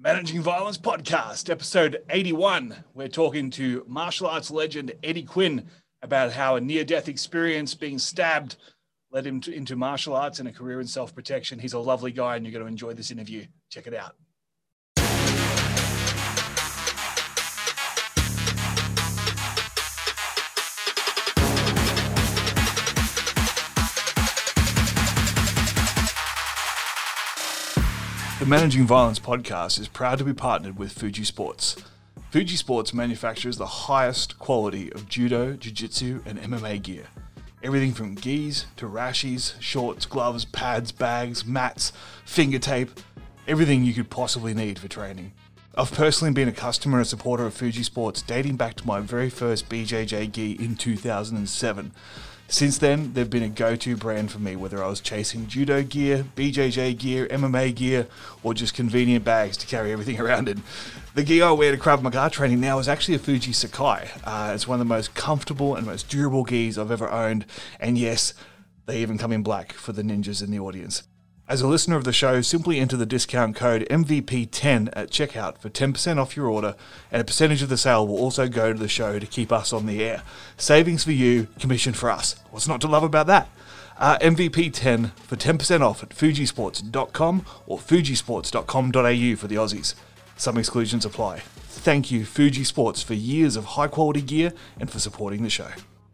Managing Violence Podcast, episode 81. We're talking to martial arts legend Eddie Quinn about how a near death experience being stabbed led him to, into martial arts and a career in self protection. He's a lovely guy, and you're going to enjoy this interview. Check it out. The Managing Violence podcast is proud to be partnered with Fuji Sports. Fuji Sports manufactures the highest quality of judo, jiu-jitsu, and MMA gear. Everything from gis to rashis, shorts, gloves, pads, bags, mats, finger tape, everything you could possibly need for training. I've personally been a customer and supporter of Fuji Sports dating back to my very first BJJ gi in 2007. Since then, they've been a go to brand for me, whether I was chasing judo gear, BJJ gear, MMA gear, or just convenient bags to carry everything around in. The gear I wear to Krav Maga training now is actually a Fuji Sekai. Uh, it's one of the most comfortable and most durable gis I've ever owned, and yes, they even come in black for the ninjas in the audience. As a listener of the show, simply enter the discount code MVP10 at checkout for 10% off your order, and a percentage of the sale will also go to the show to keep us on the air. Savings for you, commission for us. What's not to love about that? Uh, MVP10 for 10% off at fujisports.com or fujisports.com.au for the Aussies. Some exclusions apply. Thank you, Fuji Sports, for years of high quality gear and for supporting the show.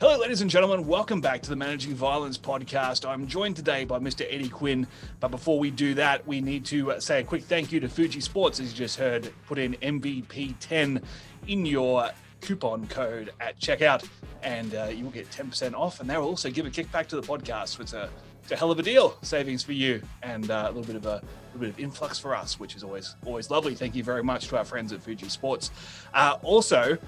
Hello, ladies and gentlemen. Welcome back to the Managing Violence podcast. I'm joined today by Mr. Eddie Quinn. But before we do that, we need to uh, say a quick thank you to Fuji Sports, as you just heard. Put in MVP10 in your coupon code at checkout, and uh, you will get 10% off. And they'll also give a kickback to the podcast. So it's a, it's a hell of a deal, savings for you, and uh, a little bit of a, a little bit of influx for us, which is always always lovely. Thank you very much to our friends at Fuji Sports. Uh, also,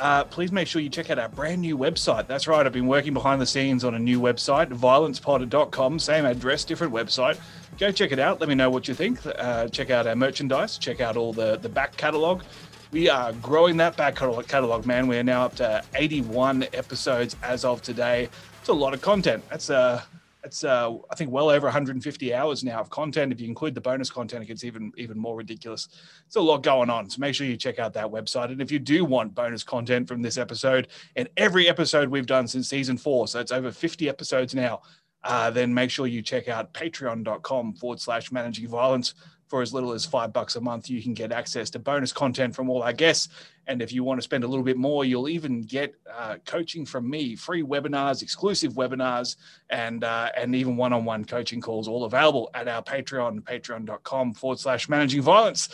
uh, please make sure you check out our brand new website. That's right, I've been working behind the scenes on a new website, violencepod.com, same address, different website. Go check it out. Let me know what you think. Uh, check out our merchandise, check out all the, the back catalog. We are growing that back catalog, man. We are now up to 81 episodes as of today. It's a lot of content. That's uh, it's uh, I think well over 150 hours now of content. If you include the bonus content, it gets even even more ridiculous. It's a lot going on. So make sure you check out that website. And if you do want bonus content from this episode and every episode we've done since season four, so it's over 50 episodes now, uh, then make sure you check out patreon.com forward slash managing violence for as little as five bucks a month, you can get access to bonus content from all our guests. And if you want to spend a little bit more, you'll even get uh, coaching from me, free webinars, exclusive webinars, and uh, and even one-on-one coaching calls, all available at our Patreon, patreon.com forward slash managing violence.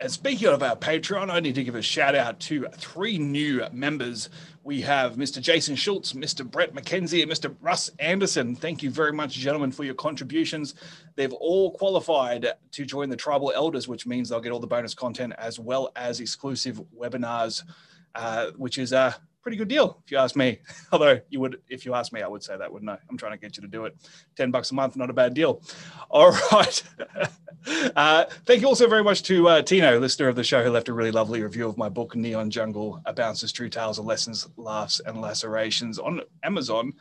And speaking of our Patreon, I need to give a shout out to three new members. We have Mr. Jason Schultz, Mr. Brett McKenzie, and Mr. Russ Anderson. Thank you very much, gentlemen, for your contributions. They've all qualified to join the Tribal Elders, which means they'll get all the bonus content as well as exclusive webinars, uh, which is uh, pretty good deal if you ask me. Although you would, if you ask me, I would say that, wouldn't I? I'm trying to get you to do it. Ten bucks a month, not a bad deal. All right. uh, thank you also very much to uh, Tino, listener of the show, who left a really lovely review of my book Neon Jungle: A Bouncer's True Tales of Lessons, Laughs, and Lacerations on Amazon.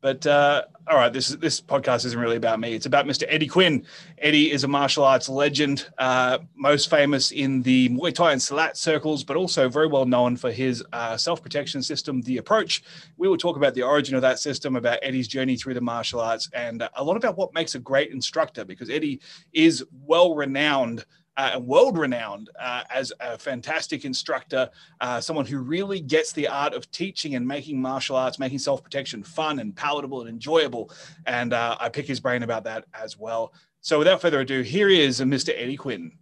But uh, all right, this this podcast isn't really about me. It's about Mr. Eddie Quinn. Eddie is a martial arts legend, uh, most famous in the Muay Thai and Silat circles, but also very well known for his uh, self protection system, The Approach. We will talk about the origin of that system, about Eddie's journey through the martial arts, and a lot about what makes a great instructor, because Eddie is well renowned uh, world renowned uh, as a fantastic instructor, uh, someone who really gets the art of teaching and making martial arts, making self protection fun and palatable and enjoyable. And uh, I pick his brain about that as well. So without further ado, here is Mr. Eddie Quinn.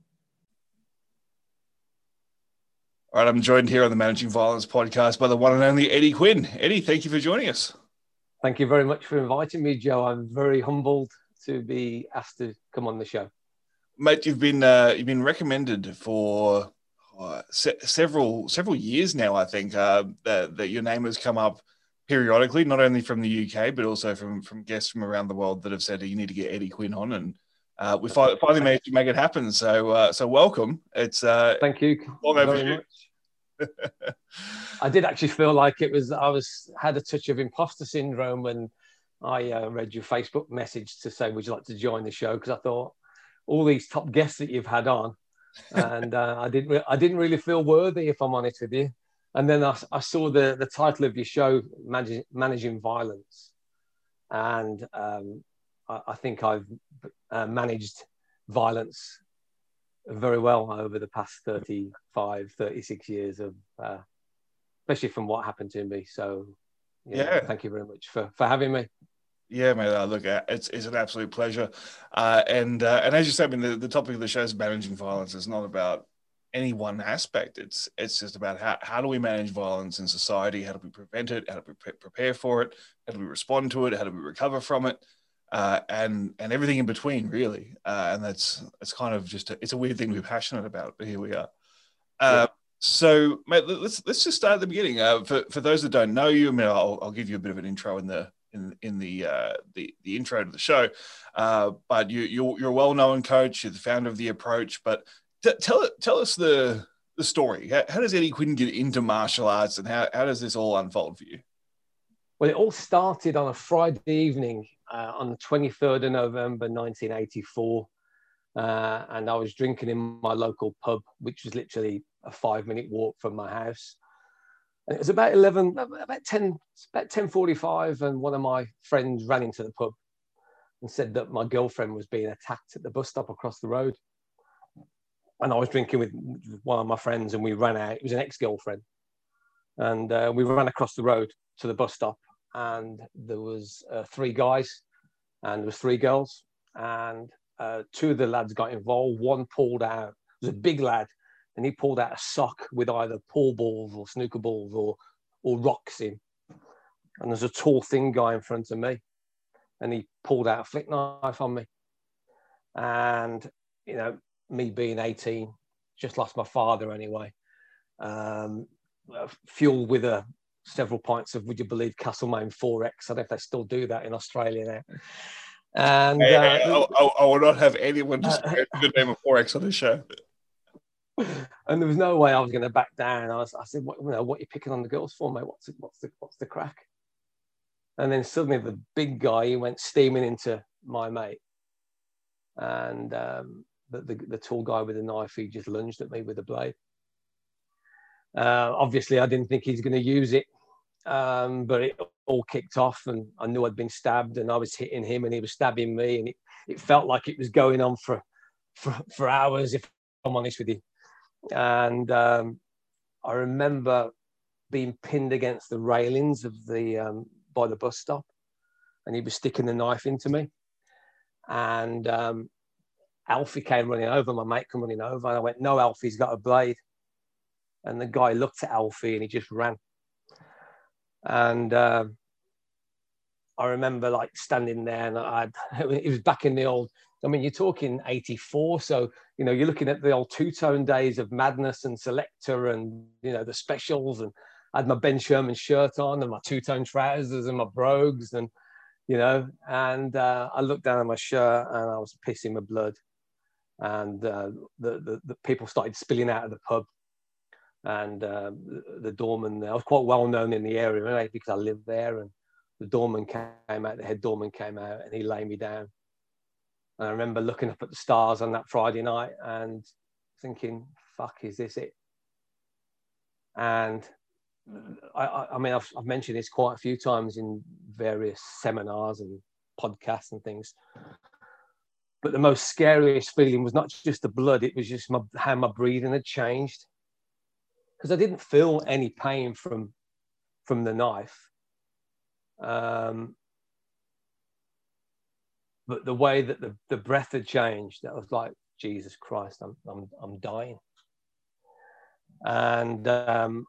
All right, I'm joined here on the Managing Violence podcast by the one and only Eddie Quinn. Eddie, thank you for joining us. Thank you very much for inviting me, Joe. I'm very humbled to be asked to come on the show mate. You've been uh, you've been recommended for uh, se- several several years now. I think uh, that, that your name has come up periodically, not only from the UK but also from from guests from around the world that have said you need to get Eddie Quinn on, and uh, we fi- finally managed to make it happen. So uh, so welcome. It's uh, thank you. Long overdue. I did actually feel like it was I was had a touch of imposter syndrome when I uh, read your Facebook message to say, "Would you like to join the show?" Because I thought all these top guests that you've had on, and uh, I didn't re- I didn't really feel worthy, if I'm honest with you. And then I, I saw the the title of your show, Managing, Managing Violence, and um, I, I, think I've uh, managed violence very well over the past 35, 36 years of, uh, especially from what happened to me. So, yeah, yeah. thank you very much for for having me. Yeah, mate. Uh, look, uh, it's, it's an absolute pleasure. Uh, and uh, and as you said, I mean, the, the topic of the show is managing violence. It's not about any one aspect. It's it's just about how, how do we manage violence in society? How do we prevent it? How do we pre- prepare for it? How do we respond to it? How do we recover from it? Uh, and and everything in between, really. Uh, and that's it's kind of just a, it's a weird thing to be passionate about, but here we are. Uh, yeah. So, mate, let's let's just start at the beginning. Uh, for for those that don't know you, I mean, I'll, I'll give you a bit of an intro in the in in the uh, the the intro to the show. Uh, but you you're, you're a well known coach. You're the founder of the Approach. But t- tell tell us the the story. How, how, does Eddie Quinn get into martial arts, and how how does this all unfold for you? Well, it all started on a Friday evening uh, on the 23rd of November 1984. Uh, and I was drinking in my local pub, which was literally a five minute walk from my house. And it was about 11, about 10, about 10.45 and one of my friends ran into the pub and said that my girlfriend was being attacked at the bus stop across the road. And I was drinking with one of my friends and we ran out. It was an ex-girlfriend. And uh, we ran across the road to the bus stop and there was uh, three guys and there was three girls and uh, two of the lads got involved. One pulled out, it was a big lad, and he pulled out a sock with either pool balls or snooker balls or or rocks in. And there's a tall, thin guy in front of me, and he pulled out a flick knife on me. And you know, me being 18, just lost my father anyway. Um, fueled with a several pints of, would you believe, Castlemaine 4X. I don't know if they still do that in Australia now. And hey, uh, I, I, I, will not have anyone just uh, the name of 4X on this show. And there was no way I was going to back down. I, was, I said, what, you know, what are you picking on the girls for, mate? What's the, what's the, what's the crack? And then suddenly the big guy, he went steaming into my mate. And um, the, the, the tall guy with the knife, he just lunged at me with a blade. Uh, obviously, I didn't think he's going to use it um, but it all kicked off, and I knew I'd been stabbed, and I was hitting him, and he was stabbing me, and it, it felt like it was going on for, for for hours, if I'm honest with you. And um, I remember being pinned against the railings of the um, by the bus stop, and he was sticking the knife into me, and um, Alfie came running over, my mate came running over, and I went, "No, Alfie's got a blade," and the guy looked at Alfie, and he just ran and uh, I remember like standing there, and I it was back in the old. I mean, you're talking '84, so you know you're looking at the old two tone days of Madness and Selecter, and you know the specials, and I had my Ben Sherman shirt on, and my two tone trousers, and my brogues, and you know, and uh, I looked down at my shirt, and I was pissing my blood, and uh, the, the the people started spilling out of the pub, and uh, the doorman I was quite well known in the area because I lived there and the doorman came out the head doorman came out and he laid me down and I remember looking up at the stars on that Friday night and thinking fuck is this it? And I, I mean I've, I've mentioned this quite a few times in various seminars and podcasts and things. But the most scariest feeling was not just the blood it was just my, how my breathing had changed. Because I didn't feel any pain from from the knife. Um, but the way that the, the breath had changed, that was like, Jesus Christ, I'm, I'm, I'm dying. And um,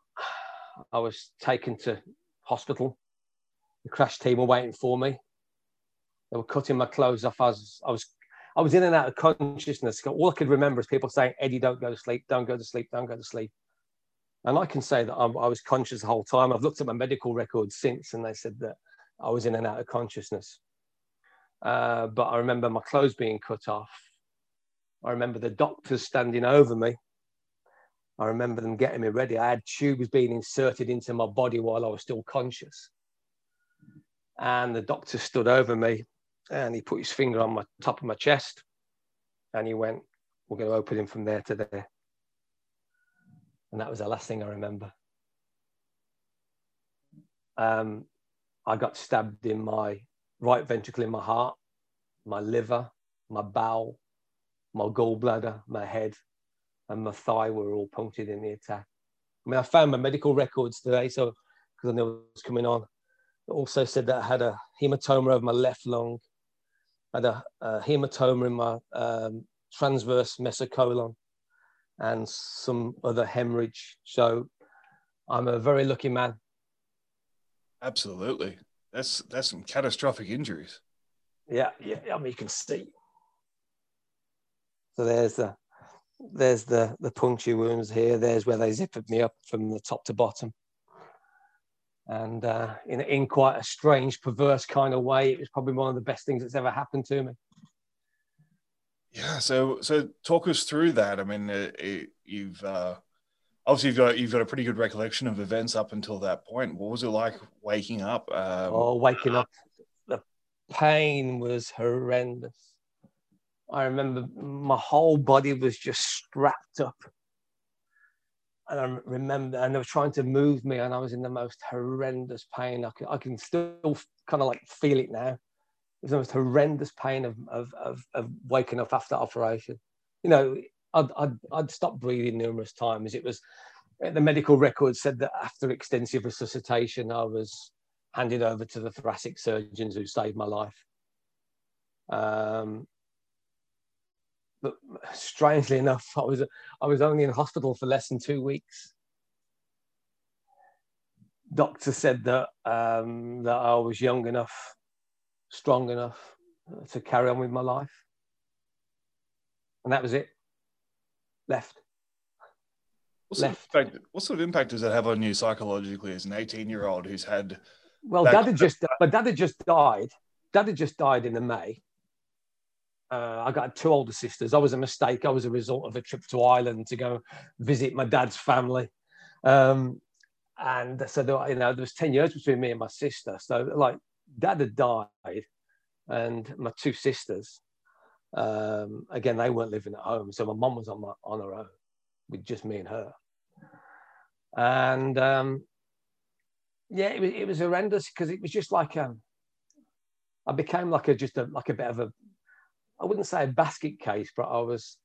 I was taken to hospital. The crash team were waiting for me. They were cutting my clothes off. I was, I was, I was in and out of consciousness. All I could remember is people saying, Eddie, don't go to sleep, don't go to sleep, don't go to sleep. And I can say that I'm, i was conscious the whole time. I've looked at my medical records since, and they said that I was in and out of consciousness. Uh, but I remember my clothes being cut off. I remember the doctors standing over me. I remember them getting me ready. I had tubes being inserted into my body while I was still conscious. And the doctor stood over me and he put his finger on my top of my chest and he went, we're going to open him from there to there. And that was the last thing I remember. Um, I got stabbed in my right ventricle in my heart, my liver, my bowel, my gallbladder, my head, and my thigh were all punctured in the attack. I mean, I found my medical records today, so because I knew it was coming on. It also said that I had a hematoma over my left lung, I had a, a hematoma in my um, transverse mesocolon, and some other hemorrhage. So I'm a very lucky man. Absolutely. That's that's some catastrophic injuries. Yeah, yeah. I mean, you can see. So there's the there's the the puncture wounds here. There's where they zipped me up from the top to bottom. And uh, in in quite a strange, perverse kind of way, it was probably one of the best things that's ever happened to me. Yeah. So so talk us through that. I mean, it, it, you've uh, obviously you've got you've got a pretty good recollection of events up until that point. What was it like waking up? Um, oh, waking up, the pain was horrendous. I remember my whole body was just strapped up. And I remember, and they were trying to move me, and I was in the most horrendous pain. I can, I can still kind of like feel it now. It was the most horrendous pain of, of, of, of waking up after operation. You know, I'd, I'd, I'd stopped breathing numerous times. It was the medical record said that after extensive resuscitation, I was handed over to the thoracic surgeons who saved my life. Um, but strangely enough, I was I was only in hospital for less than two weeks. Doctor said that um, that I was young enough, strong enough to carry on with my life, and that was it left. What sort, left. Impact, what sort of impact does that have on you psychologically as an 18 year old who's had? Well, dad had just, but dad had just died. Dad had just died in the May. Uh, I got two older sisters. I was a mistake. I was a result of a trip to Ireland to go visit my dad's family. Um, and so, there, you know, there was 10 years between me and my sister. So, like, dad had died, and my two sisters, um, again, they weren't living at home, so my mum was on my, on her own with just me and her. And um, yeah, it was, it was horrendous because it was just like um, I became like a just a like a bit of a I wouldn't say a basket case, but I was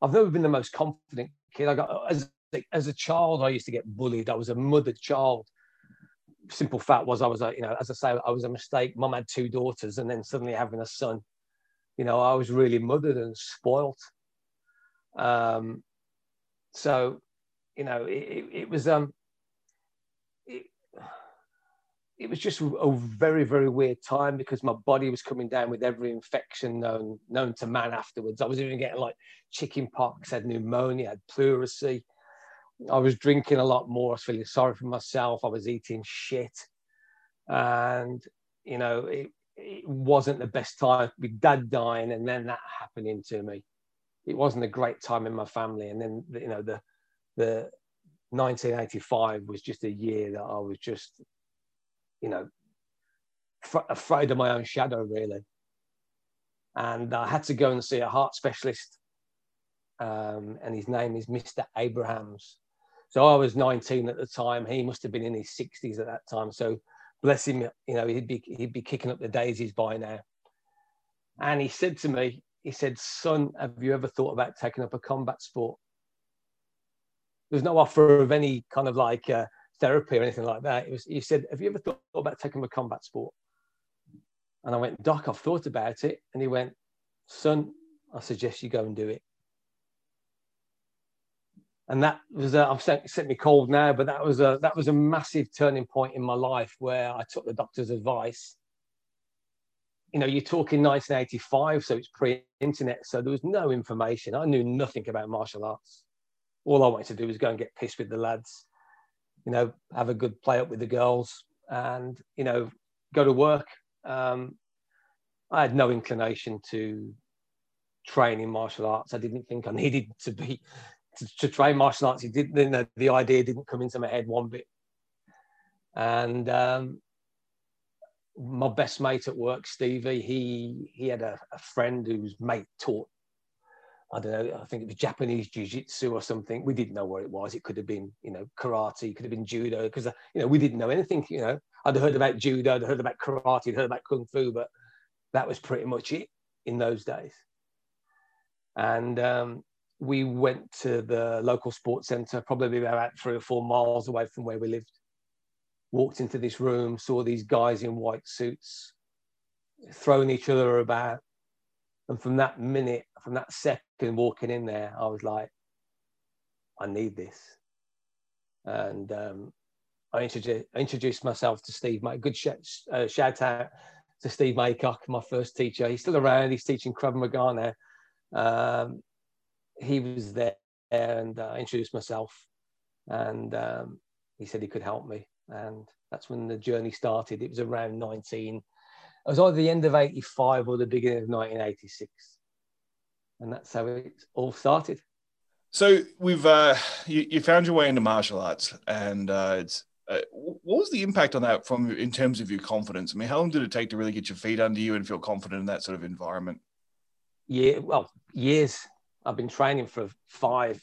I've never been the most confident kid. I got as as a child, I used to get bullied. I was a mothered child. Simple fact was I was a, you know, as I say, I was a mistake. Mum had two daughters, and then suddenly having a son you know, I was really mothered and spoilt. Um, so, you know, it, it was um, it, it was just a very very weird time because my body was coming down with every infection known known to man afterwards. I was even getting like chicken pox, had pneumonia, had pleurisy. I was drinking a lot more. I was feeling sorry for myself. I was eating shit, and you know, it, it wasn't the best time with dad dying and then that happening to me. It wasn't a great time in my family. And then, you know, the, the 1985 was just a year that I was just, you know, afraid of my own shadow, really. And I had to go and see a heart specialist. Um, and his name is Mr. Abrahams. So I was 19 at the time. He must have been in his 60s at that time. So bless him, you know, he'd be he'd be kicking up the daisies by now. And he said to me, he said, "Son, have you ever thought about taking up a combat sport?" There's no offer of any kind of like uh, therapy or anything like that. It was, he said, "Have you ever thought about taking up a combat sport?" And I went, "Doc, I've thought about it." And he went, "Son, I suggest you go and do it." And that was a, I've sent, set me cold now, but that was a that was a massive turning point in my life where I took the doctor's advice. You know, you're talking 1985, so it's pre-internet, so there was no information. I knew nothing about martial arts. All I wanted to do was go and get pissed with the lads, you know, have a good play up with the girls, and you know, go to work. Um, I had no inclination to train in martial arts. I didn't think I needed to be to, to train martial arts. It didn't, you know, the idea didn't come into my head one bit. And um, my best mate at work, Stevie, he he had a, a friend whose mate taught I don't know, I think it was Japanese jiu-jitsu or something. We didn't know what it was. It could have been, you know, karate, it could have been judo, because, uh, you know, we didn't know anything, you know. I'd heard about judo, I'd heard about karate, I'd heard about kung fu, but that was pretty much it in those days. And um, we went to the local sports centre, probably about three or four miles away from where we lived. Walked into this room, saw these guys in white suits throwing each other about. And from that minute, from that second walking in there, I was like, I need this. And um, I, introduced, introduced myself to Steve, my good sh- uh, shout out to Steve Maycock, my first teacher. He's still around, he's teaching Krav Maga now. Um, he was there and uh, I introduced myself and um, he said he could help me. And that's when the journey started. It was around 19, it was either the end of 85 or the beginning of 1986 and that's how it all started. So we've uh, you, you found your way into martial arts, and uh, it's uh, what was the impact on that from in terms of your confidence? I mean, how long did it take to really get your feet under you and feel confident in that sort of environment? Yeah, well, years. I've been training for five,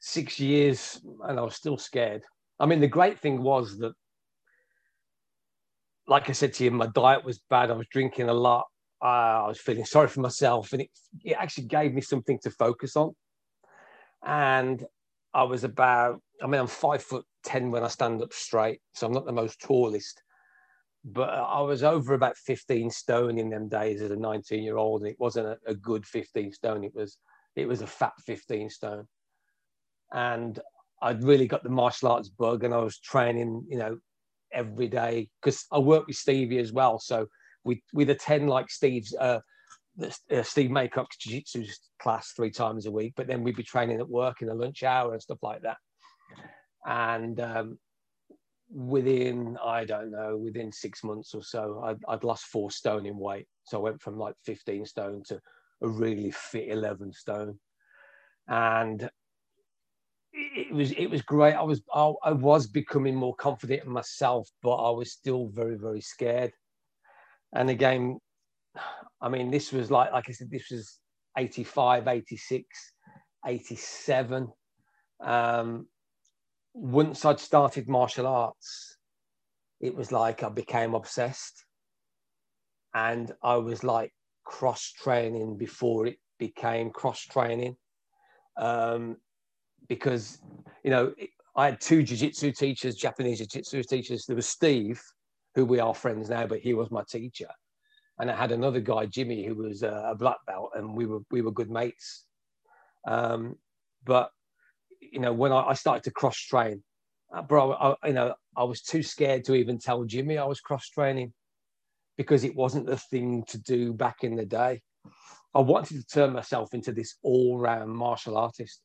six years, and I was still scared. I mean, the great thing was that, like I said to you, my diet was bad. I was drinking a lot uh, I was feeling sorry for myself, and it, it actually gave me something to focus on. And I was about, I mean, I'm five foot 10 when I stand up straight, so I'm not the most tallest, but I was over about 15 stone in them days as a 19 year old, and it wasn't a, a good 15 stone. It was, it was a fat 15 stone. And I'd really got the martial arts bug, and I was training, you know, every day because I work with Stevie as well. So we we'd attend like Steve's uh, uh, Steve Maycock's jiu-jitsu class three times a week, but then we'd be training at work in the lunch hour and stuff like that. And um, within I don't know, within six months or so, I'd, I'd lost four stone in weight. So I went from like 15 stone to a really fit 11 stone, and it was it was great. I was I, I was becoming more confident in myself, but I was still very very scared. And again, I mean, this was like, like I said, this was 85, 86, 87. Um, once I'd started martial arts, it was like I became obsessed. And I was like cross training before it became cross training. Um, because, you know, I had two jiu jitsu teachers, Japanese jiu jitsu teachers. There was Steve, who we are friends now, but he was my teacher. And I had another guy, Jimmy, who was a, black belt, and we were we were good mates. Um, but you know, when I, I started to cross train, uh, bro, I, you know, I was too scared to even tell Jimmy I was cross training because it wasn't the thing to do back in the day. I wanted to turn myself into this all round martial artist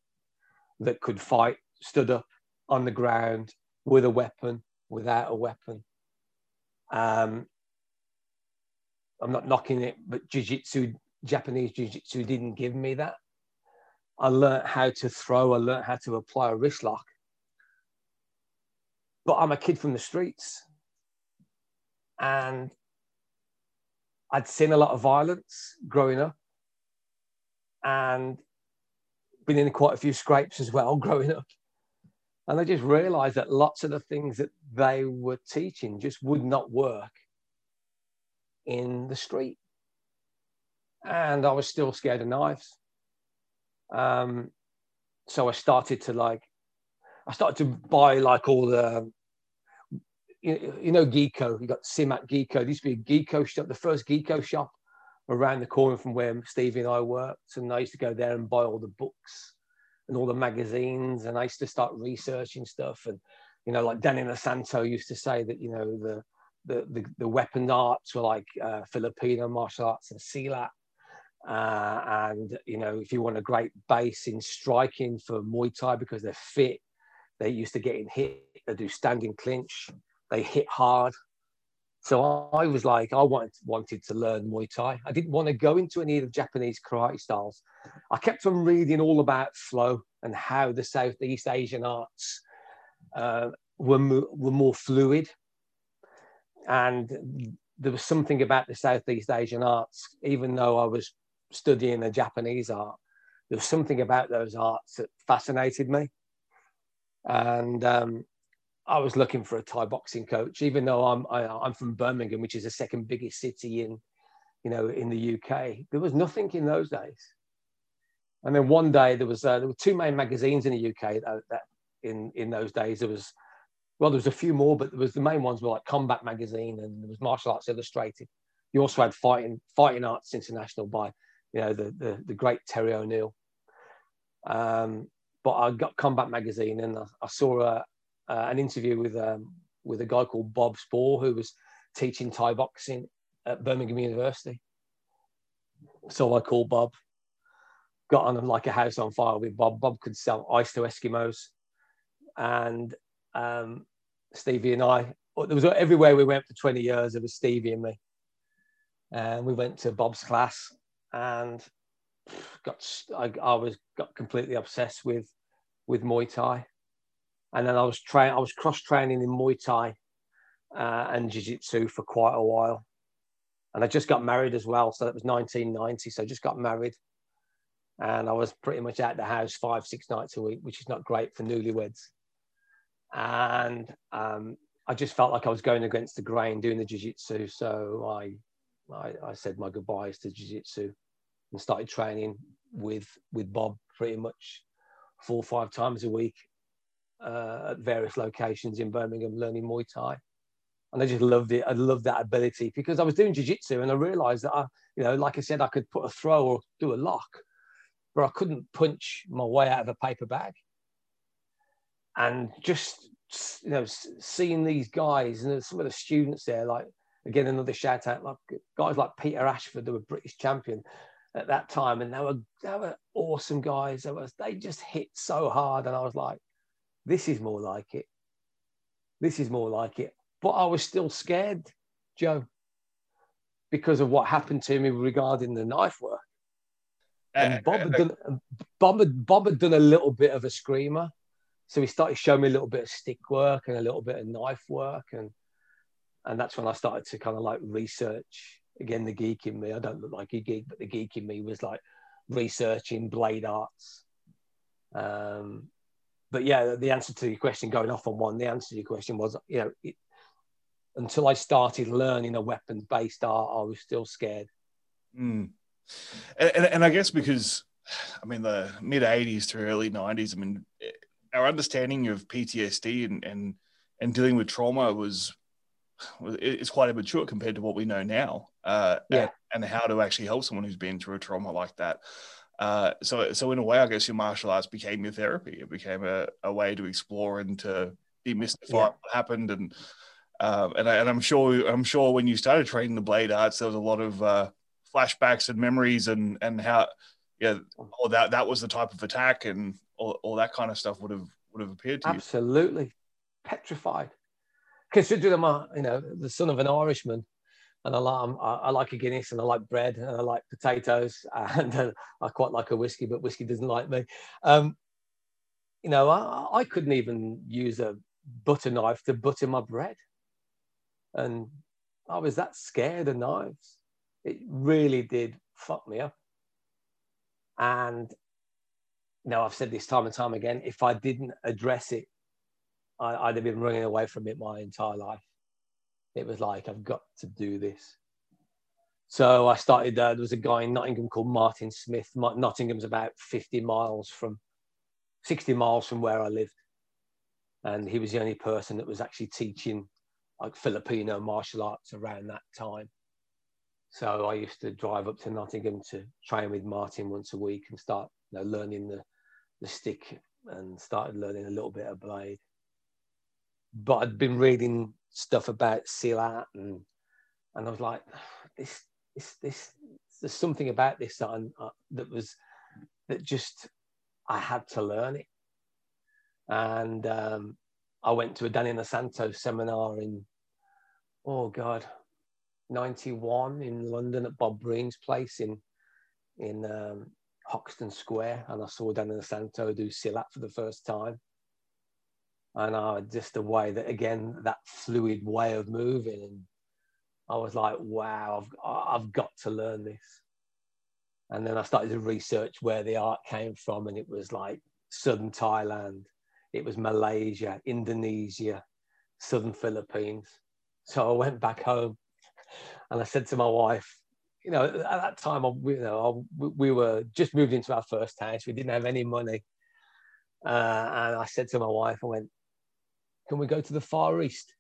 that could fight, stood up on the ground with a weapon, without a weapon, um, I'm not knocking it, but jiu-jitsu, Japanese jiu-jitsu didn't give me that. I learned how to throw, I learned how to apply a wrist lock. But I'm a kid from the streets. And I'd seen a lot of violence growing up and been in quite a few scrapes as well growing up. And I just realized that lots of the things that they were teaching just would not work in the street. And I was still scared of knives. Um, so I started to like, I started to buy like all the, you, you know, Geeko, you got Simak Geeko. There used to be a Geeko shop, the first Geeko shop around the corner from where Stevie and I worked. And I used to go there and buy all the books and all the magazines and I used to start researching stuff and you know like Dan Inosanto used to say that you know the the the, the weapon arts were like uh, Filipino martial arts and Silat uh, and you know if you want a great base in striking for Muay Thai because they're fit they used to get in hit they do standing clinch they hit hard so I was like, I wanted, wanted to learn Muay Thai. I didn't want to go into any of the Japanese karate styles. I kept on reading all about flow and how the Southeast Asian arts uh, were, were more fluid. And there was something about the Southeast Asian arts, even though I was studying the Japanese art, there was something about those arts that fascinated me. And um, I was looking for a Thai boxing coach, even though I'm I, am i am from Birmingham, which is the second biggest city in, you know, in the UK. There was nothing in those days. And then one day there was uh, there were two main magazines in the UK that, that in in those days there was well there was a few more, but there was the main ones were like Combat Magazine and there was Martial Arts Illustrated. You also had Fighting Fighting Arts International by you know the the, the great Terry O'Neill. Um, but I got Combat Magazine and I, I saw a, uh, an interview with um, with a guy called Bob Spore who was teaching Thai boxing at Birmingham University. So I called Bob, got on like a house on fire with Bob. Bob could sell ice to Eskimos, and um, Stevie and I. There was everywhere we went for 20 years. it was Stevie and me, and we went to Bob's class and got I, I was got completely obsessed with with Muay Thai and then I was train I was cross training in Muay Thai uh, and Jiu Jitsu for quite a while, and I just got married as well. So that was 1990. So I just got married, and I was pretty much at the house five six nights a week, which is not great for newlyweds. And um, I just felt like I was going against the grain doing the Jiu Jitsu. So I, I I said my goodbyes to Jiu Jitsu and started training with with Bob pretty much four or five times a week uh, at various locations in Birmingham learning Muay Thai. And I just loved it. I loved that ability because I was doing jiu-jitsu and I realized that I, you know, like I said, I could put a throw or do a lock, but I couldn't punch my way out of a paper bag. And just, you know, seeing these guys and some of the students there, like, again, another shout out, like guys like Peter Ashford, who were British champion at that time. And they were, they were awesome guys. They, was, they just hit so hard. And I was like, this is more like it. This is more like it. But I was still scared, Joe, because of what happened to me regarding the knife work. And uh, Bob had, uh, done, Bob, had, Bob had done a little bit of escrima. So he started showing me a little bit of stick work and a little bit of knife work. And, and that's when I started to kind of like research. Again, the geek in me, I don't look like a geek, but the geek in me was like researching blade arts. Um, but yeah, the answer to your question, going off on one, the answer to your question was, you know, it, until I started learning a weapons based art, I was still scared. Mm. And, and, I guess because, I mean, the mid 80s to early 90s, I mean, our understanding of PTSD and, and, and dealing with trauma was, it's quite immature compared to what we know now. Uh, yeah. and, and how to actually help someone who's been through a trauma like that. Uh, so, so in a way, I guess your martial arts became your therapy. It became a, a way to explore and to demystify yeah. what happened. And um, and, I, and I'm sure I'm sure when you started training the blade arts, there was a lot of uh, flashbacks and memories and and how yeah, or that that was the type of attack and all, all that kind of stuff would have would have appeared to Absolutely. you. Absolutely, petrified. Considering I'm a, you know the son of an Irishman, and I like I, like a Guinness and I like bread and I like potatoes and uh, I quite like a whiskey, but whiskey doesn't like me. Um, you know, I, I couldn't even use a butter knife to butter my bread, and I was that scared of knives. It really did fuck me up. And you I've said this time and time again. If I didn't address it, I, I'd have been running away from it my entire life it was like I've got to do this. So I started. Uh, there was a guy in Nottingham called Martin Smith. Nottingham's about 50 miles from, 60 miles from where I lived, and he was the only person that was actually teaching like Filipino martial arts around that time. So I used to drive up to Nottingham to train with Martin once a week and start you know, learning the, the stick and started learning a little bit of blade. But I'd been reading stuff about Silat and and I was like, this this this there's something about this that I'm, uh, that was that just I had to learn it. And um, I went to a Dan Inosanto seminar in oh god, 91 in London at Bob Breen's place in in um, Hoxton Square, and I saw Dan Inosanto do Silat for the first time and I just the way that again that fluid way of moving, and I was like, wow, I've I've got to learn this. And then I started to research where the art came from, and it was like southern Thailand, it was Malaysia, Indonesia, southern Philippines. So I went back home, and I said to my wife, you know, at that time, you know, we were just moved into our first house. We didn't have any money, uh, and I said to my wife, I went, "Can we go to the Far East?"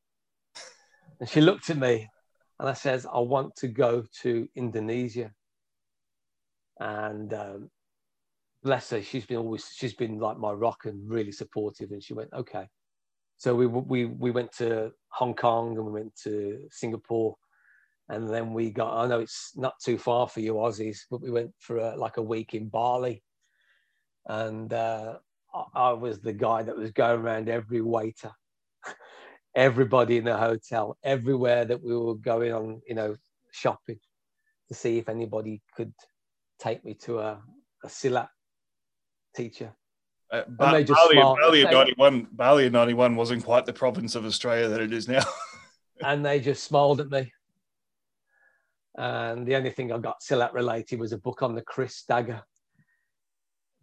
And she looked at me, and I says, "I want to go to Indonesia." And um, bless her, she's been always she's been like my rock and really supportive. And she went, "Okay." So we we we went to Hong Kong and we went to Singapore and then we got i know it's not too far for you aussies but we went for a, like a week in bali and uh, I, I was the guy that was going around every waiter everybody in the hotel everywhere that we were going on you know shopping to see if anybody could take me to a, a silat teacher uh, ba- Bali, Bali, in 91, Bali in 91 wasn't quite the province of Australia that it is now. and they just smiled at me and the only thing I got Silat related was a book on the kris dagger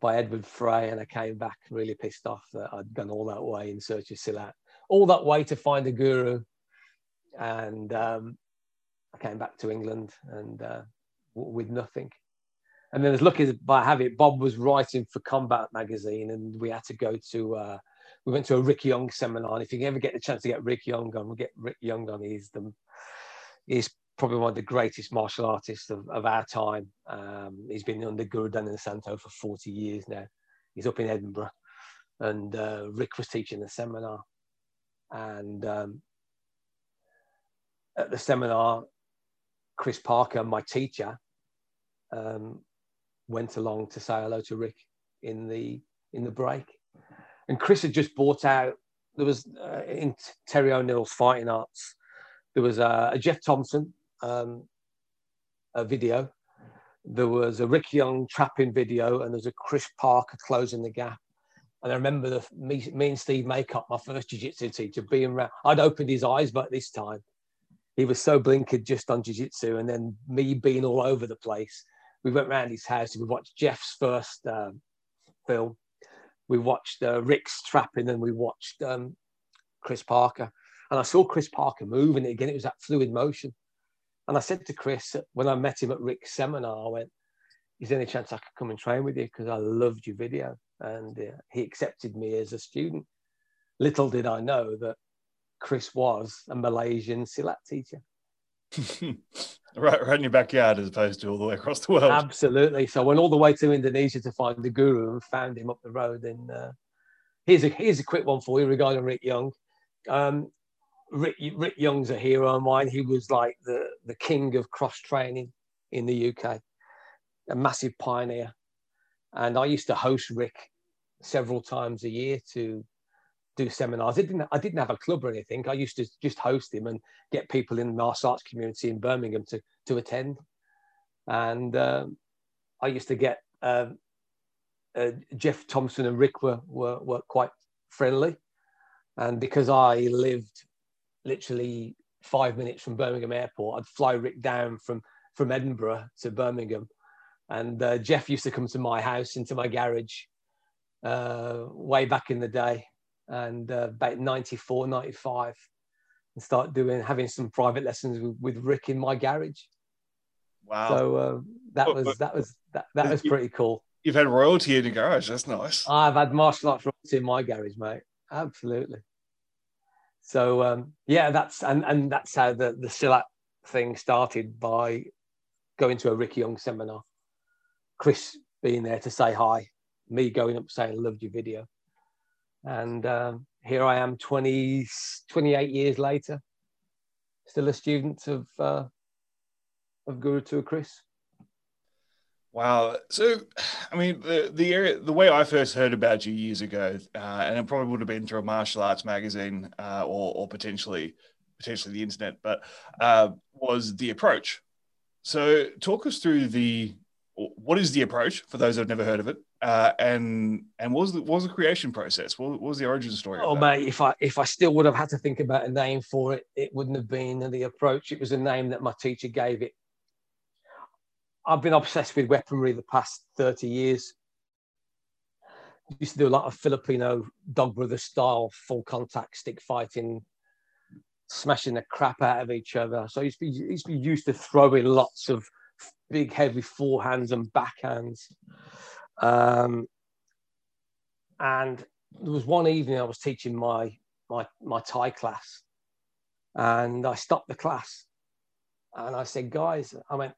by Edward Frey. And I came back really pissed off that I'd gone all that way in search of Silat, all that way to find a guru. And um, I came back to England and uh, with nothing. And then as lucky as I have it, Bob was writing for Combat magazine, and we had to go to. Uh, we went to a Rick Young seminar. And if you can ever get the chance to get Rick Young on, we'll get Rick Young on. He's the he's probably one of the greatest martial artists of, of our time. Um, he's been under Guru Dan Inosanto for 40 years now. He's up in Edinburgh. And uh, Rick was teaching a seminar. And um, at the seminar, Chris Parker, my teacher, um, went along to say hello to Rick in the in the break. And Chris had just bought out. There was uh, in Terry O'Neill's Fighting Arts. There was uh, a Geoff Thompson um, a video. There was a Rick Young trapping video, and there's a Chris Parker closing the gap. And I remember the, me, me and Steve Maycock, my first jiu-jitsu teacher, being around. I'd opened his eyes, but this time he was so blinkered just on jiu-jitsu, and then me being all over the place. We went around his house. We watched Geoff's first um, film. We watched uh, Rick's trapping, and we watched um, Chris Parker. And I saw Chris Parker move, and again, it was that fluid motion. And I said to Chris when I met him at Rick's seminar, I went, "Is there any chance I could come and train with you? Because I loved your video." And uh, he accepted me as a student. Little did I know that Chris was a Malaysian Silat teacher. right, right in your backyard as opposed to all the way across the world. Absolutely. So I went all the way to Indonesia to find the guru and found him up the road. And uh, here's a here's a quick one for you regarding Rick Young. Um, Rick, Rick Young's a hero of mine. He was like the, the king of cross training in the UK, a massive pioneer. And I used to host Rick several times a year to do seminars. I didn't, I didn't have a club or anything. I used to just host him and get people in the martial arts community in Birmingham to, to attend. And um, I used to get um, uh, Geoff Thompson and Rick were, were, were quite friendly. And because I lived literally five minutes from Birmingham Airport. I'd fly Rick down from from Edinburgh to Birmingham, and uh, Geoff used to come to my house into my garage uh, way back in the day, and uh, about 94, 95, and start doing having some private lessons with, with Rick in my garage. Wow! So uh, that was that was that, that was pretty cool. You've had royalty in your garage. That's nice. I've had martial arts royalty in my garage, mate. Absolutely. So um, yeah, that's and and that's how the the Silat thing started by going to a Ricky Young seminar. Chris being there to say hi, me going up saying I loved your video, and um, here I am 20, 28 years later, still a student of uh, of Guru Tua Chris. Wow. So, I mean, the the area, the way I first heard about you years ago, uh, and it probably would have been through a martial arts magazine uh, or, or potentially potentially the internet, but uh, was the approach. So, talk us through the what is the approach for those who've never heard of it, uh, and and what was the what was the creation process? What, what was the origin story? Oh, mate, if I if I still would have had to think about a name for it, it wouldn't have been the approach. It was a name that my teacher gave it I've been obsessed with weaponry the past 30 years. Used to do a lot of Filipino dog brother style full contact stick fighting, smashing the crap out of each other. So I used to be, used to, be used to throwing lots of big, heavy forehands and backhands. Um, and there was one evening I was teaching my my my Thai class, and I stopped the class, and I said, "Guys, I went,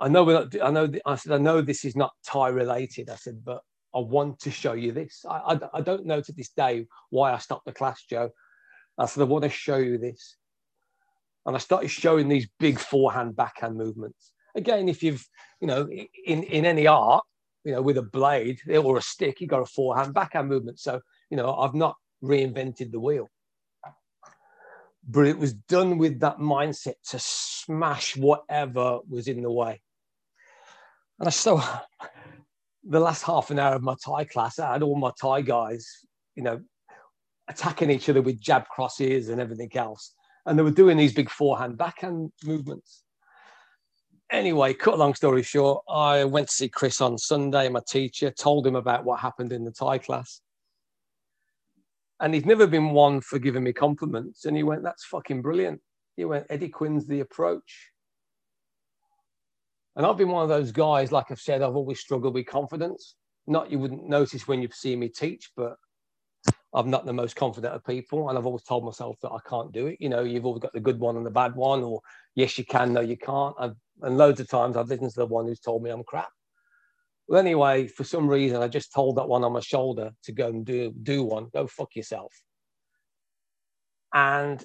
I know we're not, I know, I said, I know this is not Thai related. I said, but I want to show you this. I, I, I don't know to this day why I stopped the class, Joe. I said, I want to show you this. And I started showing these big forehand, backhand movements. Again, if you've, you know, in, in any art, you know, with a blade or a stick, you got a forehand, backhand movement. So, you know, I've not reinvented the wheel. But it was done with that mindset to smash whatever was in the way. And I so the last half an hour of my Thai class, I had all my Thai guys, you know, attacking each other with jab crosses and everything else. And they were doing these big forehand, backhand movements. Anyway, cut a long story short, I went to see Chris on Sunday, my teacher, told him about what happened in the Thai class. And he's never been one for giving me compliments. And he went, That's fucking brilliant. He went, Eddie Quinn's the approach. And I've been one of those guys, like I've said, I've always struggled with confidence. Not you wouldn't notice when you see me teach, but I'm not the most confident of people. And I've always told myself that I can't do it. You know, you've always got the good one and the bad one, or yes, you can, no, you can't. I've, and loads of times I've listened to the one who's told me I'm crap. Well, anyway, for some reason, I just told that one on my shoulder to go and do, do one, go fuck yourself. And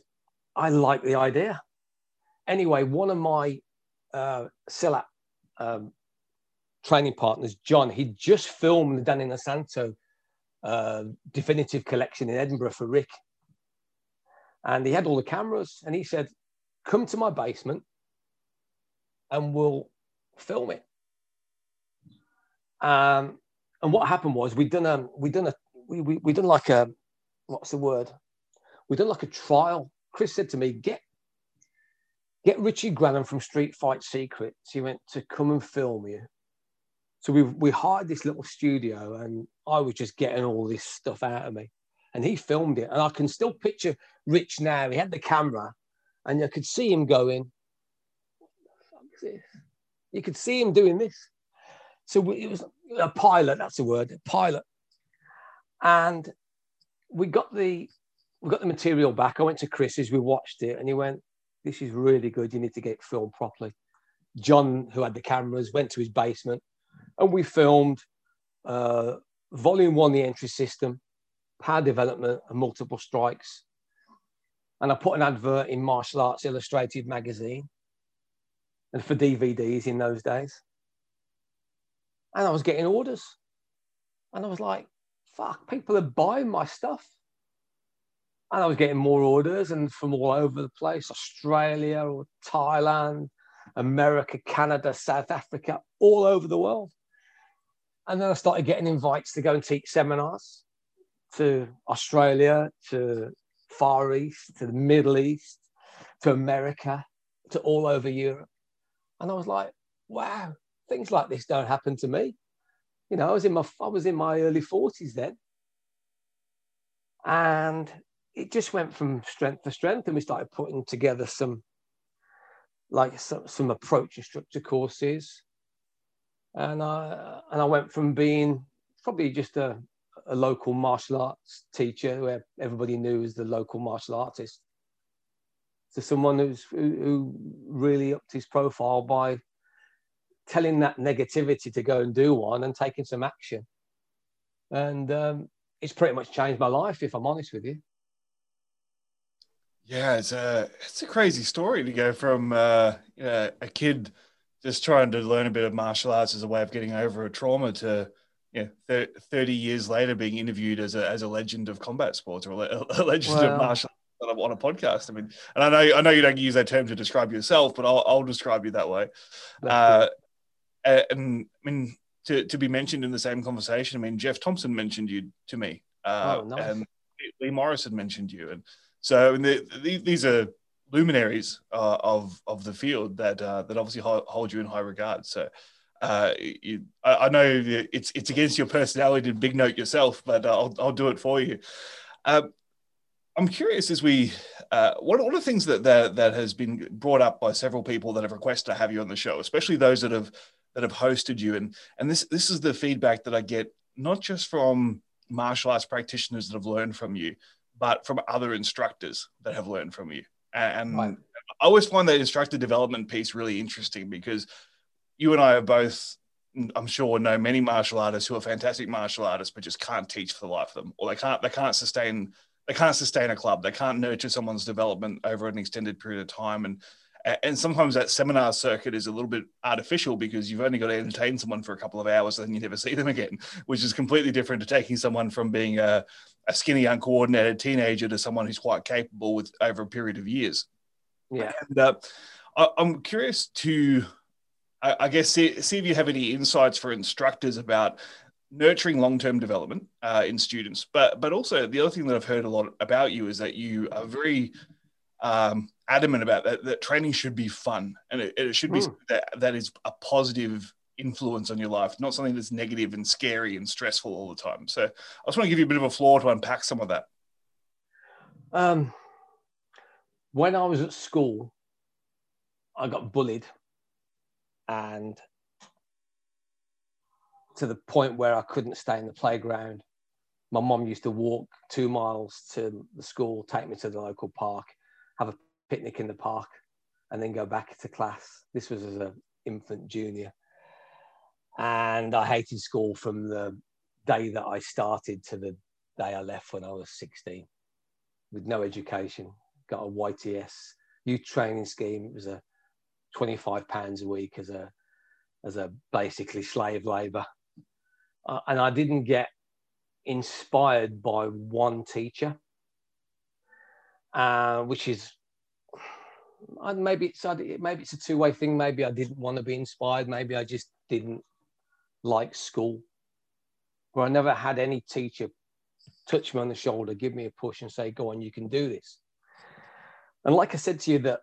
I like the idea. Anyway, one of my uh, Silat um, training partners, John, he'd just filmed the Danny Inosanto uh, definitive collection in Edinburgh for Rick. And he had all the cameras and he said, come to my basement and we'll film it. Um, and what happened was we'd done a, we'd done a, we, we, we done like a, what's the word? We done like a trial. Chris said to me, get get Richie Grannon from Street Fight Secrets. He went to come and film you. So we we hired this little studio, and I was just getting all this stuff out of me. And he filmed it, and I can still picture Rich now. He had the camera, and you could see him going. "What the fuck is this?" You could see him doing this. So it was a pilot. That's the word, a pilot. And we got the we got the material back. I went to Chris's. We watched it, and he went, this is really good. You need to get filmed properly. John, who had the cameras, went to his basement and we filmed uh, volume one, the entry system, power development, and multiple strikes. And I put an advert in Martial Arts Illustrated magazine and for DVDs in those days. And I was getting orders. And I was like, fuck, people are buying my stuff and I was getting more orders and from all over the place Australia or Thailand, America, Canada, South Africa, all over the world. And then I started getting invites to go and teach seminars to Australia, to Far East, to the Middle East, to America, to all over Europe. And I was like, wow, things like this don't happen to me. You know, I was in my I was in my early 40s then. And it just went from strength to strength, and we started putting together some like some, some approach instructor courses, and I and I went from being probably just a, a local martial arts teacher where everybody knew as the local martial artist to someone who's who, who really upped his profile by telling that negativity to go and do one and taking some action. And um, it's pretty much changed my life, if I'm honest with you. Yeah, it's a it's a crazy story to go from uh, a kid just trying to learn a bit of martial arts as a way of getting over a trauma to yeah, 30 years later being interviewed as a, as a legend of combat sports or a, legend of martial arts on a podcast. I mean, and I know I know you don't use that term to describe yourself, but I'll, I'll describe you that way. Uh, and I mean, to, to be mentioned in the same conversation, I mean, Geoff Thompson mentioned you to me, uh, oh, nice. and Lee Morrison had mentioned you, and so the, the, these are luminaries uh, of of the field that uh, that obviously hold, you in high regard. So. Uh, you, I, I, know it's it's against your personality to big note yourself, but I'll, I'll do it for you. Um, I'm curious as we uh, what what are things that, that that has been brought up by several people that have requested to have you on the show, especially those that have that have hosted you, and and this this is the feedback that I get not just from martial arts practitioners that have learned from you, but from other instructors that have learned from you. And right. I always find that instructor development piece really interesting because you and I are both, I'm sure, know many martial artists who are fantastic martial artists, but just can't teach for the life of them, or they can't they can't sustain they can't sustain a club. They can't nurture someone's development over an extended period of time. And and sometimes that seminar circuit is a little bit artificial because you've only got to entertain someone for a couple of hours and then you never see them again, which is completely different to taking someone from being a, a skinny, uncoordinated teenager to someone who's quite capable with over a period of years. Yeah. And uh, I, am curious to, I, I guess, see, see, if you have any insights for instructors about nurturing long-term development uh, in students. But but also the other thing that I've heard a lot about you is that you are very um, adamant about that. That training should be fun and it, it should be mm. that that is a positive influence on your life, not something that's negative and scary and stressful all the time. So I just want to give you a bit of a floor to unpack some of that. Um, when I was at school, I got bullied and to the point where I couldn't stay in the playground. My mom used to walk two miles to the school, take me to the local park, have a picnic in the park, and then go back to class. This was as an infant junior. And I hated school from the day that I started to the day I left when I was 16 with no education. Got a YTS youth training scheme. It was a 25 pounds a week as a as a basically slave labor uh, and I didn't get inspired by one teacher, uh, which is maybe it's maybe it's a two way thing. Maybe I didn't want to be inspired. Maybe I just didn't like school. Where I never had any teacher touch me on the shoulder, give me a push, and say, "Go on, you can do this." And like I said to you, that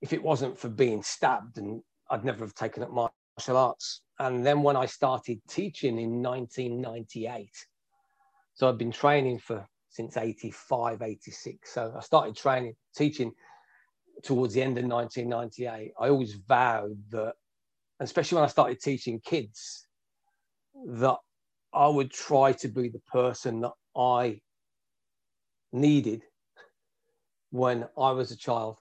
if it wasn't for being stabbed, and I'd never have taken up martial arts and then when I started teaching in 1998, so I've been training for since 85, 86. So I started training, teaching towards the end of 1998. I always vowed that, especially when I started teaching kids, that I would try to be the person that I needed when I was a child.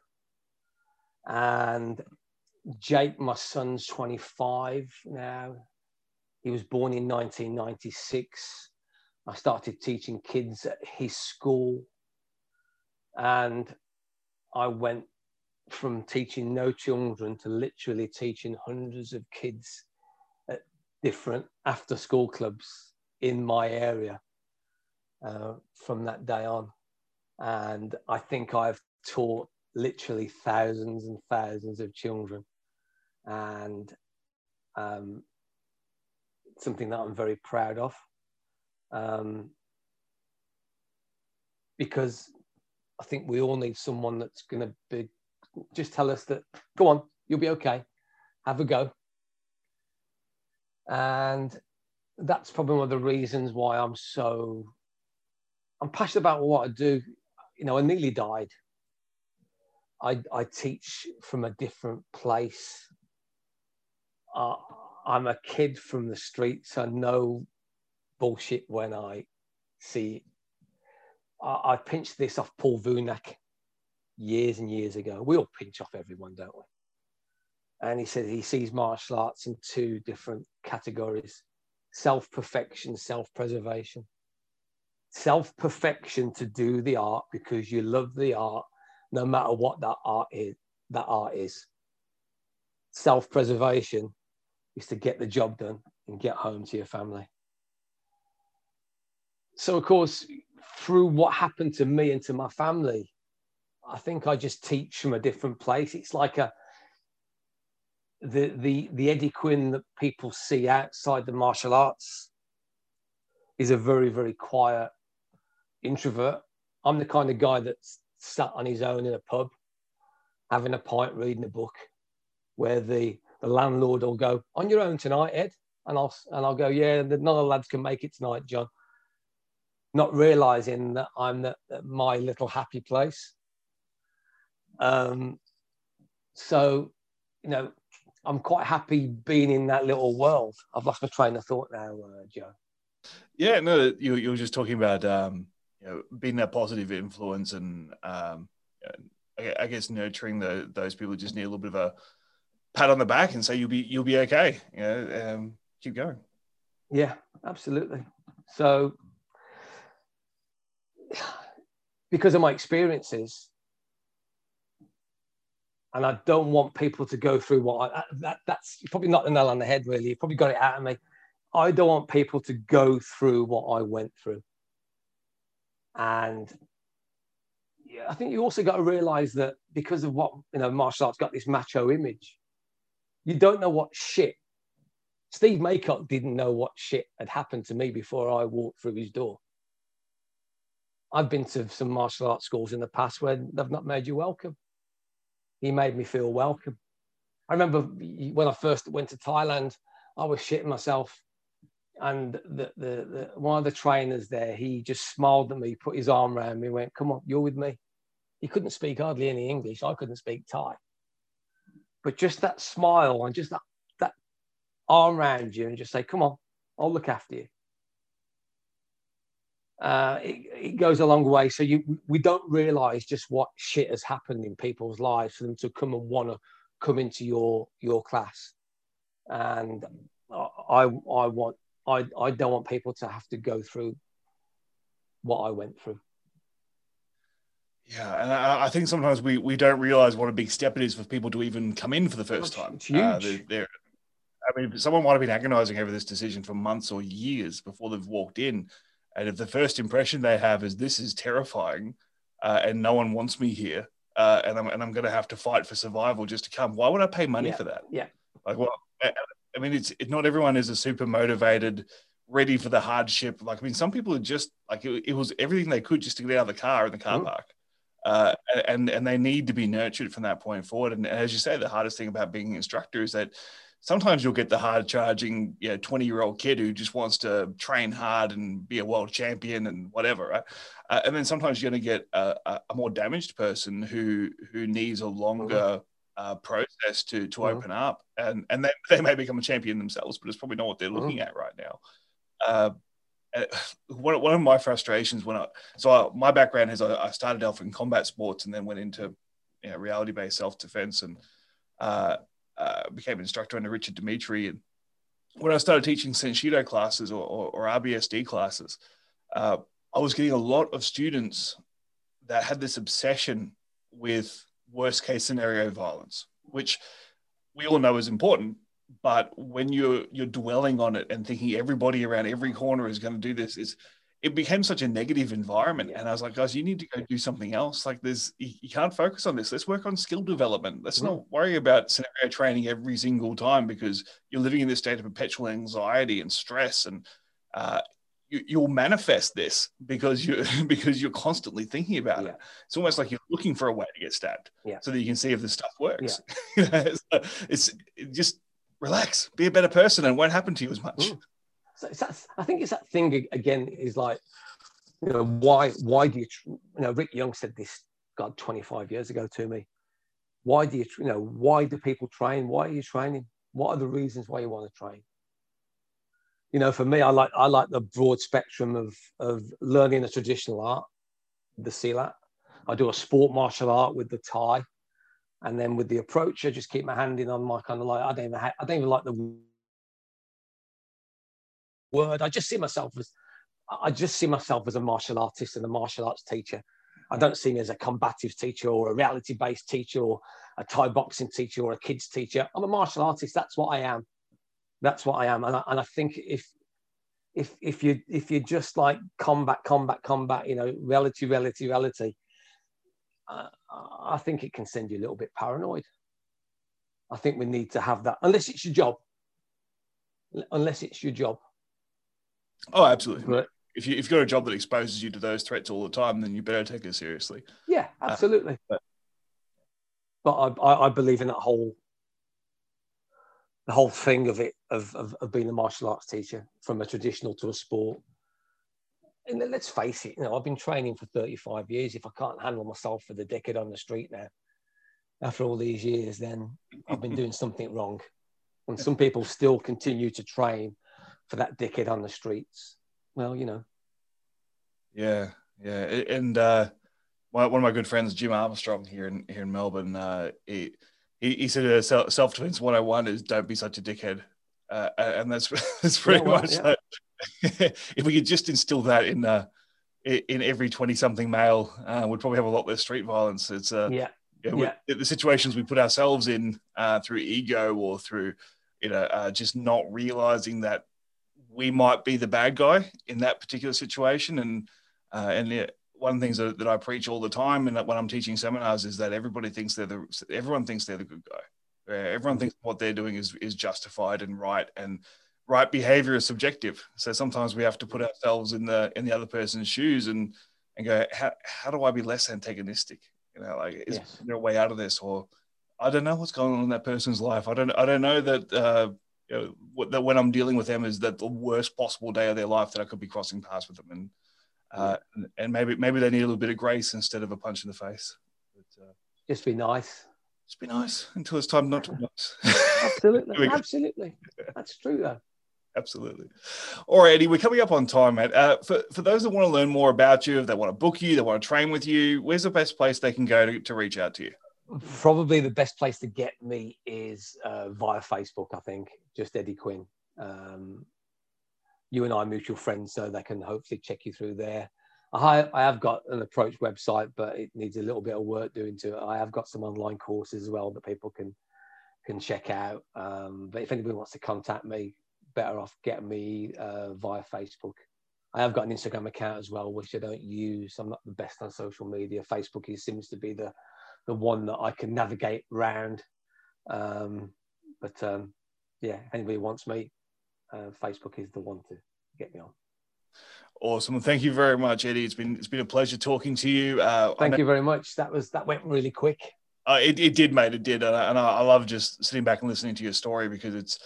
And Jake, my son's 25 now. He was born in 1996. I started teaching kids at his school. And I went from teaching no children to literally teaching hundreds of kids at different after school clubs in my area uh, from that day on. And I think I've taught literally thousands and thousands of children and um, something that I'm very proud of. Um, because I think we all need someone that's going to be just tell us that go on, you'll be okay, have a go. And that's probably one of the reasons why I'm so I'm passionate about what I do. You know, I nearly died. I, I teach from a different place uh, I'm a kid from the streets. I know bullshit when I see it. I, I pinched this off Paul Vunak years and years ago. We all pinch off everyone, don't we? And he said he sees martial arts in two different categories self perfection, self preservation. Self perfection to do the art because you love the art, no matter what that art is. That art is. Self preservation is to get the job done and get home to your family. So, of course, through what happened to me and to my family, I think I just teach from a different place. It's like a the the the Eddie Quinn that people see outside the martial arts is a very very quiet introvert. I'm the kind of guy that's sat on his own in a pub, having a pint, reading a book, where the, the landlord will go, On your own tonight, Ed? And I'll, and I'll go, Yeah, none of the lads can make it tonight, John. Not realizing that I'm the, my little happy place. Um, so, you know, I'm quite happy being in that little world. I've lost my train of thought now, uh, Joe. Yeah, no, you, you were just talking about um, you know, being that positive influence and um, I guess nurturing the, those people just need a little bit of a pat on the back and say you'll be you'll be okay. You know, um, keep going. Yeah, absolutely. So, because of my experiences, and I don't want people to go through what I, that, that's probably not the nail on the head. Really, You've probably got it out of me. I don't want people to go through what I went through, and yeah, I think you also got to realize that because of what you know, martial arts got this macho image. You don't know what shit. Steve Maycock didn't know what shit had happened to me before I walked through his door. I've been to some martial arts schools in the past where they've not made you welcome he made me feel welcome. I remember when I first went to Thailand, I was shitting myself. And the, the, the, one of the trainers there, he just smiled at me, put his arm around me, went, Come on, you're with me. He couldn't speak hardly any English. I couldn't speak Thai. But just that smile and just that, that arm around you and just say, Come on, I'll look after you uh, it, it, goes a long way. So you, we don't realize just what shit has happened in people's lives for them to come and want to come into your your class. And I, I want, I, I don't want people to have to go through what I went through. Yeah, and I, I think sometimes we, we don't realize what a big step it is for people to even come in for the first time. It's huge. Uh, they're, they're, I mean, someone might have been agonizing over this decision for months or years before they've walked in and if the first impression they have is this is terrifying uh, and no one wants me here uh, and I'm, and I'm going to have to fight for survival just to come, why would I pay money yeah. for that? Yeah. Like, well, I mean, it's it, not everyone is a super motivated, ready for the hardship. Like, I mean, some people are just like, it, it was everything they could just to get out of the car in the car mm-hmm. park. Uh, and and they need to be nurtured from that point forward. And as you say, the hardest thing about being an instructor is that sometimes you'll get the hard charging, you know, 20 year old kid who just wants to train hard and be a world champion and whatever. Right? Uh, and then sometimes you're going to get a, a, more damaged person who, who needs a longer mm-hmm. uh, process to, to mm-hmm. open up. And, and then they may become a champion themselves, but it's probably not what they're looking mm-hmm. at right now. Uh, one, one of my frustrations when I, so I, my background is I, I, started off in combat sports and then went into you know, reality based self defense and, uh, uh, became instructor under Richard Dimitri. And when I started teaching Senshido classes or, or, or RBSD classes, uh, I was getting a lot of students that had this obsession with worst case scenario violence, which we all know is important. But when you're you're dwelling on it and thinking everybody around every corner is going to do this, is it became such a negative environment. And I was like, guys, you need to go do something else. Like there's, you, you can't focus on this. Let's work on skill development. Let's not worry about scenario training every single time because you're living in this state of perpetual anxiety and stress. And uh, you, will manifest this because you because you're constantly thinking about yeah. it. It's almost like you're looking for a way to get stabbed, yeah. so that you can see if the stuff works. Yeah. it's, it's it just relax, be a better person, and it won't happen to you as much. Mm. So that, I think it's that thing again is like, you know, why why do you you know Rick Young said this God 25 years ago to me. Why do you you know why do people train? Why are you training? What are the reasons why you want to train? You know, for me, I like I like the broad spectrum of of learning a traditional art, the Silat. I do a sport martial art with the Thai, and then with the approach, I just keep my hand in on my kind of like I don't even I don't even like the word. I just see myself as I just see myself as a martial artist and a martial arts teacher. I don't see me as a combative teacher or a reality based teacher or a Thai boxing teacher or a kids teacher. I'm a martial artist. That's what I am. That's what I am. And I, and I think if if if you if you just like combat, combat, combat, you know, reality, reality, reality, uh, I think it can send you a little bit paranoid. I think we need to have that, unless it's your job. Unless it's your job. Oh, absolutely. But if you if you've got a job that exposes you to those threats all the time, then you better take it seriously. Yeah, absolutely. Uh, but, but I, I believe in that whole the whole thing of it of, of, of being a martial arts teacher from a traditional to a sport. And let's face it, you know, I've been training for 35 years. If I can't handle myself for the decade on the street now, after all these years, then I've been doing something wrong. And some people still continue to train for that dickhead on the streets. Well, you know. Yeah, yeah, and uh, one of my good friends, Jim Armstrong, here in here in Melbourne, uh, he, he, he said uh, self defense 101 is don't be such a dickhead, uh, and that's that's pretty yeah, well, much. Yeah. if we could just instill that in uh, in every 20 something male, uh, we'd probably have a lot less street violence. It's uh, yeah. yeah, yeah. the situations we put ourselves in uh, through ego or through you know uh, just not realizing that we might be the bad guy in that particular situation and uh, and yeah, one of the things that, that I preach all the time and when I'm teaching seminars is that everybody thinks they're the everyone thinks they're the good guy. everyone thinks what they're doing is is justified and right, and right behavior is subjective. So sometimes we have to put ourselves in the in the other person's shoes and and go, how how do I be less antagonistic? You know, like is yes. there a way out of this? Or I don't know what's going on in that person's life. I don't I don't know that. Uh, you know, that when I'm dealing with them is that the worst possible day of their life that I could be crossing paths with them, and uh, and maybe maybe they need a little bit of grace instead of a punch in the face. But, uh, just be nice. Just be nice until it's time not to be nice. absolutely, absolutely. That's true, though. Absolutely. All right, Eddie, we're coming up on time, mate. Uh, for, for those that want to learn more about you, if they want to book you, they want to train with you, where's the best place they can go to, to reach out to you? Probably the best place to get me is uh, via Facebook, I think, just Eddie Quinn. Um, you and I are mutual friends, so they can hopefully check you through there. I, I have got an approach website, but it needs a little bit of work doing to it. I have got some online courses as well that people can can check out. Um, but if anybody wants to contact me, better off getting me uh, via Facebook. I have got an Instagram account as well, which I don't use. I'm not the best on social media. Facebook seems to be the the one that I can navigate around. Um, but um, yeah, anybody wants me, uh, Facebook is the one to get me on. Awesome. thank you very much, Eddie. It's been it's been a pleasure talking to you. Uh, thank you very much. That was that went really quick. Uh, it, it did, mate. It did, and, I, and I, love just sitting back and listening to your story because it's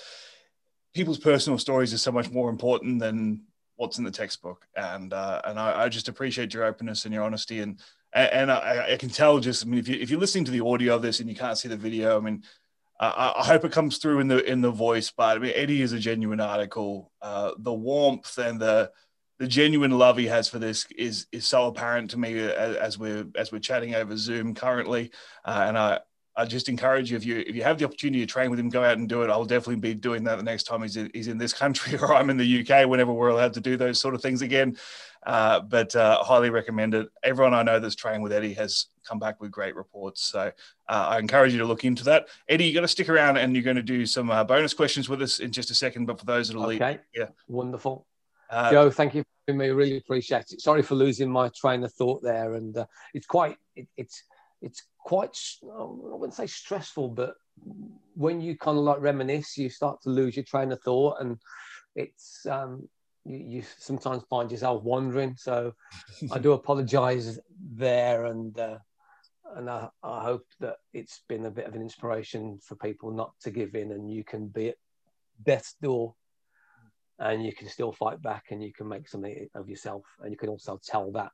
people's personal stories are so much more important than what's in the textbook. And uh, and I, I, just appreciate your openness and your honesty. And and I, I, can tell just I mean if you if you're listening to the audio of this and you can't see the video, I mean uh, I hope it comes through in the in the voice. But I mean, Eddie is a genuine article. Uh, the warmth and the the genuine love he has for this is is so apparent to me as, as we're as we're chatting over Zoom currently. Uh, and I I just encourage you if you if you have the opportunity to train with him, go out and do it. I'll definitely be doing that the next time he's in, he's in this country or I'm in the UK. Whenever we're allowed to do those sort of things again. Uh, but uh, highly recommend it. Everyone I know that's trained with Eddie has come back with great reports. So uh, I encourage you to look into that. Eddie, you're going to stick around and you're going to do some uh, bonus questions with us in just a second. But for those that are okay. leave, yeah, wonderful. Uh, Joe, thank you for me. Really appreciate it. Sorry for losing my train of thought there, and uh, it's quite it, it's it's quite I wouldn't say stressful, but when you kind of like reminisce, you start to lose your train of thought, and it's um, you, you sometimes find yourself wandering. So I do apologise there, and uh, and I, I, hope that it's been a bit of an inspiration for people not to give in, and you can be at death's door, and you can still fight back, and you can make something of yourself, and you can also tell that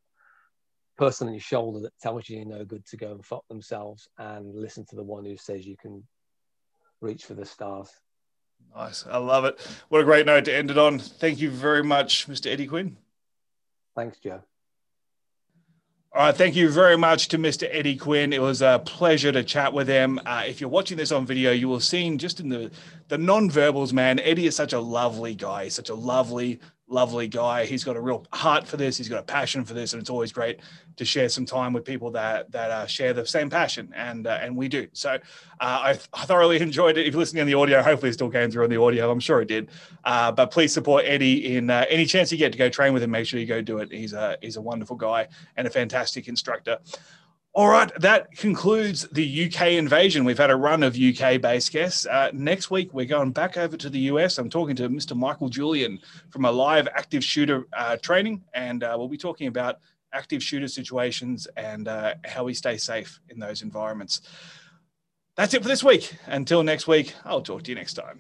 person on your shoulder that tells you you're no good to go and fuck themselves, and listen to the one who says you can reach for the stars. Nice. I love it. What a great note to end it on. Thank you very much, Mr. Eddie Quinn. Thanks, Joe. All right, thank you very much to Mr. Eddie Quinn. It was a pleasure to chat with him. Uh, if you're watching this on video, you will see just in the the non-verbals, man. Eddie is such a lovely guy, such a lovely, lovely guy. He's got a real heart for this. He's got a passion for this, and it's always great to share some time with people that that uh, share the same passion, and uh, and we do. So uh, I, I, thoroughly enjoyed it. If you're listening on the audio, hopefully it still came through on the audio. I'm sure it did. Uh, but please support Eddie in uh, any chance you get to go train with him. Make sure you go do it. He's a he's a wonderful guy and a fantastic instructor. All right, that concludes the UK invasion. We've had a run of UK based guests. Uh, next week, we're going back over to the US. I'm talking to Mr. Michael Julian from a live active shooter uh, training, and uh, we'll be talking about active shooter situations and uh, how we stay safe in those environments. That's it for this week. Until next week, I'll talk to you next time.